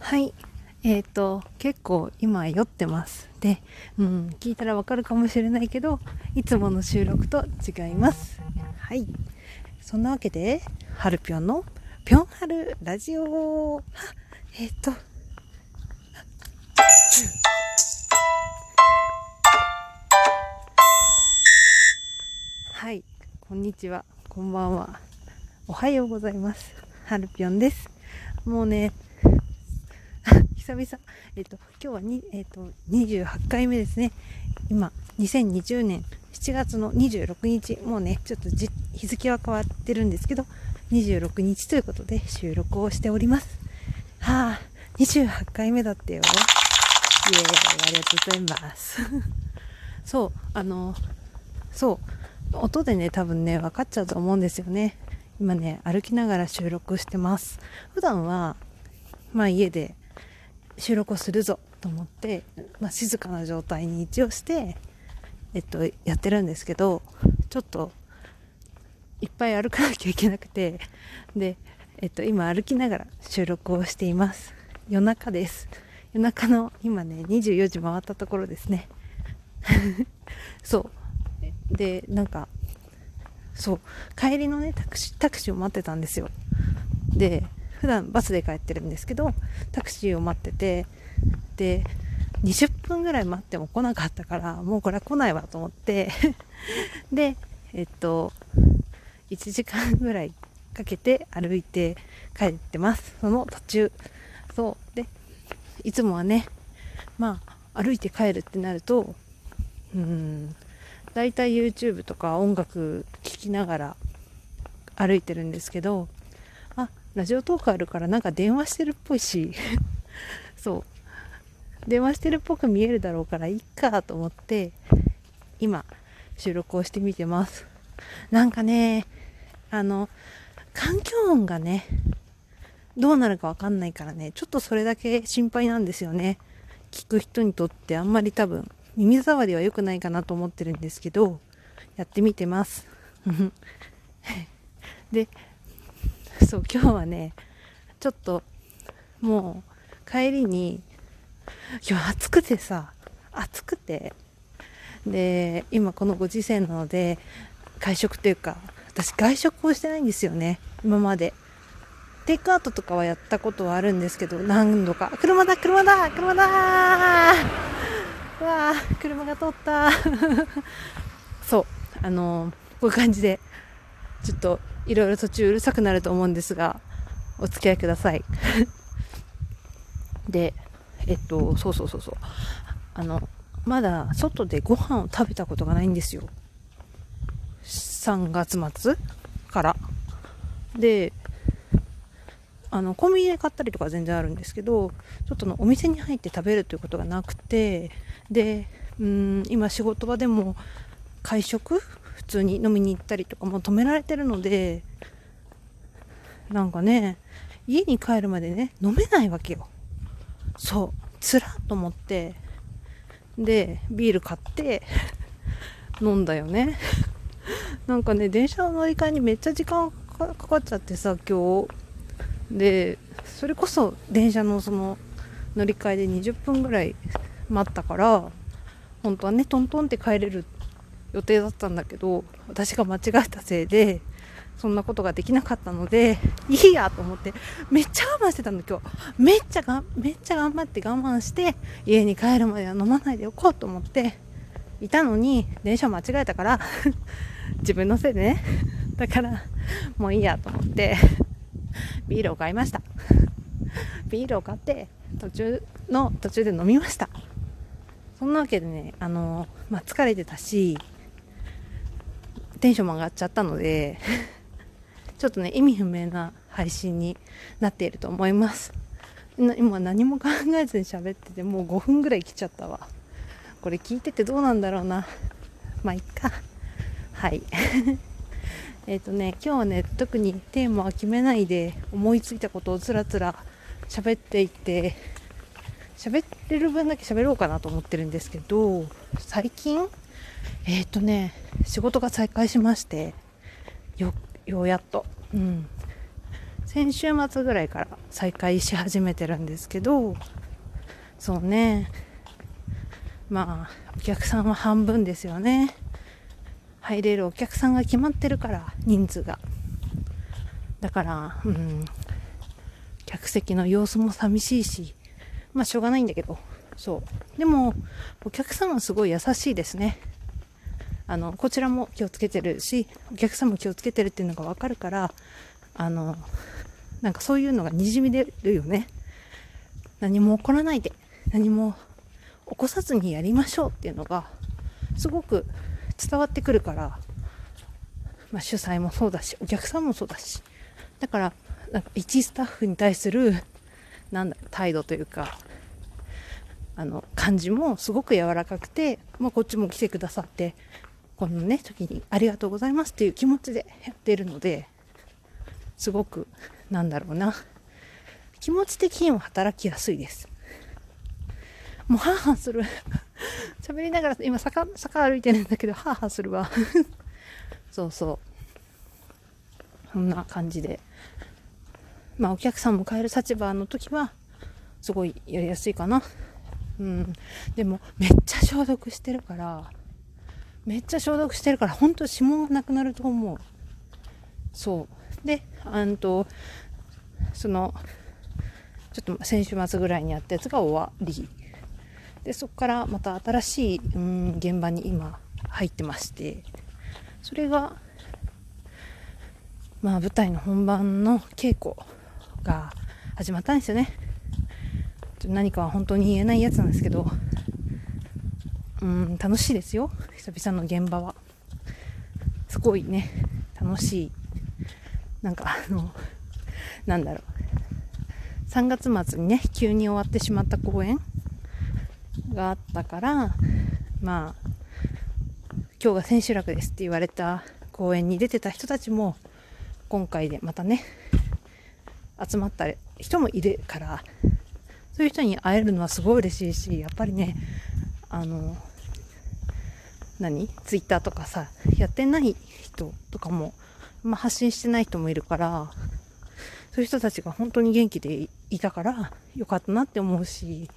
はい。えっ、と、結構今酔ってます。で、うん、聞いたらわかるかもしれないけど、いつもの収録と違います。はい。そんなわけで、はるぴょんのぴょんはるラジオ。えっ、と、はい。こんにちは。こんばんは。おはようございます。はるぴょんです。もうね、久々、えっと、今日はに、えっと、28回目ですね。今、2020年7月の26日、もうね、ちょっとじ日付は変わってるんですけど、26日ということで収録をしております。はあ、28回目だってよ。イエーイ、ありがとうございます。そう、あの、そう、音でね、多分ね、分かっちゃうと思うんですよね。今ね、歩きながら収録してます。普段は、まあ家で収録をするぞと思って、まあ、静かな状態に一応して、えっと、やってるんですけど、ちょっと、いっぱい歩かなきゃいけなくて、で、えっと、今歩きながら収録をしています。夜中です。夜中の今ね、24時回ったところですね。そう。で、なんか、そう、帰りのね、タクシー、タクシーを待ってたんですよ。で、普段バスで帰ってるんですけど、タクシーを待ってて、で、20分ぐらい待っても来なかったから、もうこれは来ないわと思って、で、えっと、1時間ぐらいかけて歩いて帰ってます。その途中。そう。で、いつもはね、まあ、歩いて帰るってなると、うーん、だいたい YouTube とか音楽聴きながら歩いてるんですけど、ラジオトークあるからなんか電話してるっぽいし、そう。電話してるっぽく見えるだろうからいいかと思って、今、収録をしてみてます。なんかね、あの、環境音がね、どうなるかわかんないからね、ちょっとそれだけ心配なんですよね。聞く人にとってあんまり多分、耳障りは良くないかなと思ってるんですけど、やってみてます。で、そう、今日はね、ちょっと、もう、帰りに、今日暑くてさ、暑くて、で、今このご時世なので、会食というか、私外食をしてないんですよね、今まで。テイクアウトとかはやったことはあるんですけど、何度か。車だ車だ車だうわー車が通った そう、あのこういう感じで、ちょっといろいろ途中うるさくなると思うんですが、お付き合いください。で、えっと、そうそうそうそう。あの、まだ外でご飯を食べたことがないんですよ。3月末から。で、あの、コンビニで買ったりとか全然あるんですけど、ちょっとのお店に入って食べるということがなくて、で、うん、今仕事場でも会食普通に飲みに行ったりとかも止められてるので、なんかね、家に帰るまでね、飲めないわけよ。そう、つらっと思って、で、ビール買って、飲んだよね。なんかね、電車の乗り換えにめっちゃ時間かかっちゃってさ、今日。で、それこそ電車のその乗り換えで20分ぐらい待ったから、本当はね、トントンって帰れる予定だったんだけど、私が間違えたせいで、そんなことができなかったので、いいやと思って、めっちゃ我慢してたの今日。めっちゃが、めっちゃ頑張って我慢して、家に帰るまでは飲まないでおこうと思って、いたのに、電車間違えたから、自分のせいでね。だから、もういいやと思って、ビールを買いました。ビールを買って、途中の、途中で飲みました。そんなわけでね、あの、まあ、疲れてたし、テンションも上がっちゃったので、ちょっとね、意味不明な配信になっていると思います。今何も考えずに喋ってて、もう5分ぐらい来ちゃったわ。これ聞いててどうなんだろうな。まあ、いっか。はい。えっとね、今日はね、特にテーマは決めないで、思いついたことをつらつら喋っていって、喋れる分だけ喋ろうかなと思ってるんですけど、最近、えっ、とね、仕事が再開しまして、よ、ようやっと、うん。先週末ぐらいから再開し始めてるんですけどそうね。まあお客さんは半分ですよね。入れるお客さんが決まってるから人数が。だからうん。客席の様子も寂しいしまあしょうがないんだけど。そう。でもお客さんはすごい優しいですね。あのこちらも気をつけてるしお客さんも気をつけてるっていうのが分かるからあのなんかそういうのがにじみ出るよね。何も起こらないで何も起こさずにやりましょうっていうのがすごく伝わってくるから、まあ、主催もそうだしお客さんもそうだし。だからなんか一スタッフに対するなんだ態度というかあの感じもすごく柔らかくて、まあ、こっちも来てくださってこのね時にありがとうございますっていう気持ちでやっているのですごくなんだろうな。気持ち的にも働きやすいです。もうハーハーする。喋りながら今坂坂歩いてるんだけどハーハーするわ。そうそう。そんな感じで。まあお客さんも帰る立場の時はすごいやりやすいかな。うん。でもめっちゃ消毒してるからめっちゃ消毒してるから本当指紋がなくなると思う。そう。であんとそのちょっと先週末ぐらいにやったやつが終わり。でそこからまた新しい、うん、現場に今入ってまして。それがまあ舞台の本番の稽古が始まったんですよね。何かは本当に言えないやつなんですけど。うん楽しいですよ。久々の現場は。すごいね。楽しい。なんかあのなんだろう。3月末にね急に終わってしまった公演があったからまあ今日が千秋楽ですって言われた公演に出てた人たちも今回でまたね集まった人もいるからそういう人に会えるのはすごい嬉しいしやっぱりねあの何？ツイッターとかさやってない人とかも、まあ、発信してない人もいるからそういう人たちが本当に元気でいたからよかったなって思うし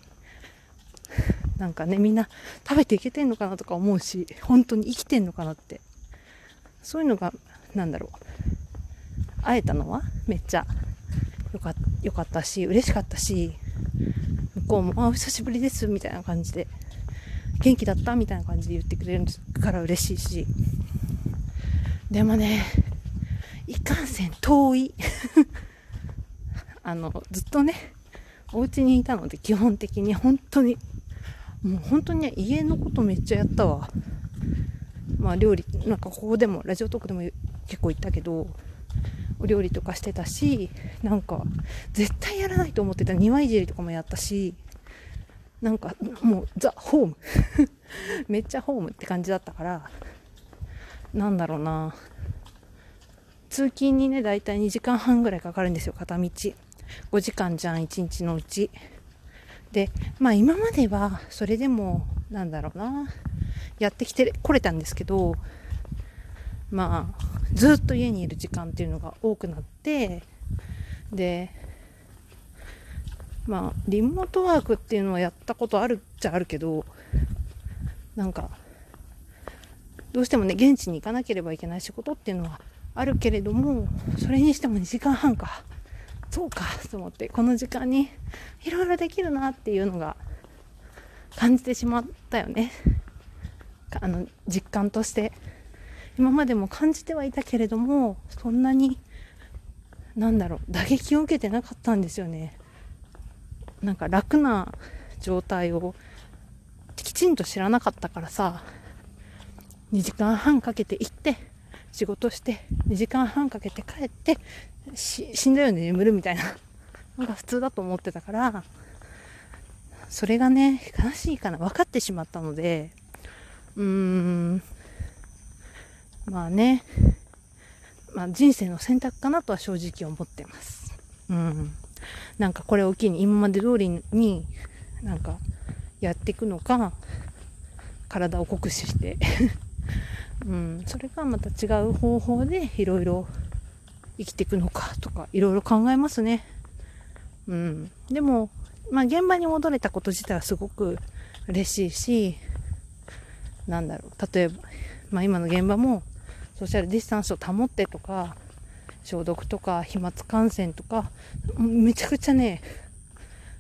なんかねみんな食べていけてんのかなとか思うし本当に生きてんのかなって。そういうのがなんだろう。会えたのはめっちゃよかよかったし嬉しかったし向こうも「あお久しぶりです」みたいな感じで「元気だった?」みたいな感じで言ってくれるから嬉しいし。でもねいかんせん遠い。あのずっとねお家にいたので基本的に本当にもう本当に家のことめっちゃやったわ。まあ料理なんかここでもラジオトークでも結構言ったけどお料理とかしてたしなんか絶対やらないと思ってた。庭いじりとかもやったし。なんかもうザ・ホーム。めっちゃホームって感じだったからなんだろうな。通勤にねだいたい2時間半ぐらいかかるんですよ片道。5時間じゃん1日のうち。でまあ今まではそれでもなんだろうな。やってきてこれたんですけどまあずっと家にいる時間っていうのが多くなってでまあリモートワークっていうのはやったことあるっちゃあるけどなんかどうしてもね現地に行かなければいけない仕事っていうのはあるけれどもそれにしても2時間半か。そうかと思ってこの時間にいろいろできるなっていうのが感じてしまったよね。あの実感として。今までも感じてはいたけれどもそんなになんだろう打撃を受けてなかったんですよね。なんか楽な状態をきちんと知らなかったからさ2時間半かけて行って仕事して2時間半かけて帰って死んだように眠るみたいなのが普通だと思ってたからそれがね悲しいかな分かってしまったのでうーんまあね、まあ、人生の選択かなとは正直思ってます。うん。なんかこれを機に今まで通りになんかやっていくのか、体を酷使して うん、それがまた違う方法でいろいろ生きていくのかとかいろいろ考えますね。うん。でも、まあ現場に戻れたこと自体はすごく嬉しいし、なんだろう、例えば、まあ今の現場もソーシャルディスタンスを保ってとか、消毒とか飛沫感染とか、めちゃくちゃね、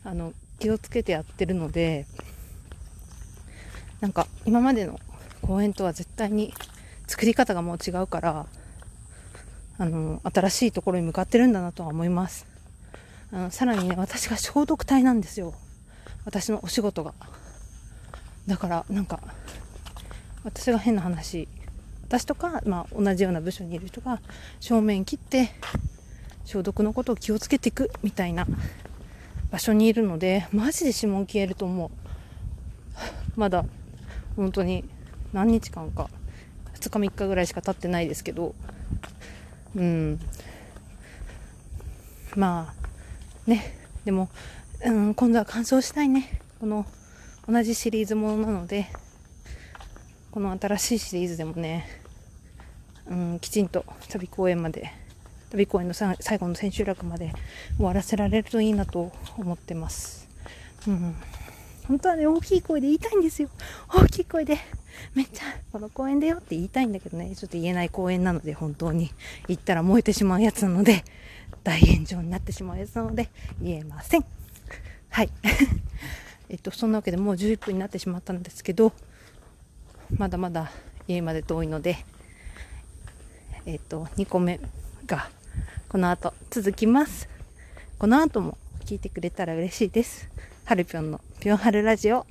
あの、気をつけてやってるので、なんか今までの公園とは絶対に作り方がもう違うから、あの、新しいところに向かってるんだなとは思います。あのさらにね、私が消毒隊なんですよ。私のお仕事が。だから、なんか、私が変な話、私とか、まあ、同じような部署にいる人が正面切って消毒のことを気をつけていくみたいな場所にいるので、マジで指紋消えると思う。まだ、本当に何日間か、2日3日ぐらいしか経ってないですけど、うん。まあ、ね。でも、うん、今度は乾燥したいね。この、同じシリーズものなので、この新しいシリーズでもね、うん、きちんと旅公演まで、旅公演の最後の千秋楽まで終わらせられるといいなと思ってます。うん。本当はね、大きい声で言いたいんですよ。大きい声で。めっちゃ、この公園だよって言いたいんだけどね、ちょっと言えない公園なので、本当に。言ったら燃えてしまうやつなので、大炎上になってしまうやつなので、言えません。はい。えっと、そんなわけでもう11分になってしまったんですけど、まだまだ家まで遠いので、えっと、2個目が、この後続きます。この後も聞いてくれたら嬉しいです。はるぴょんのぴょんはるラジオ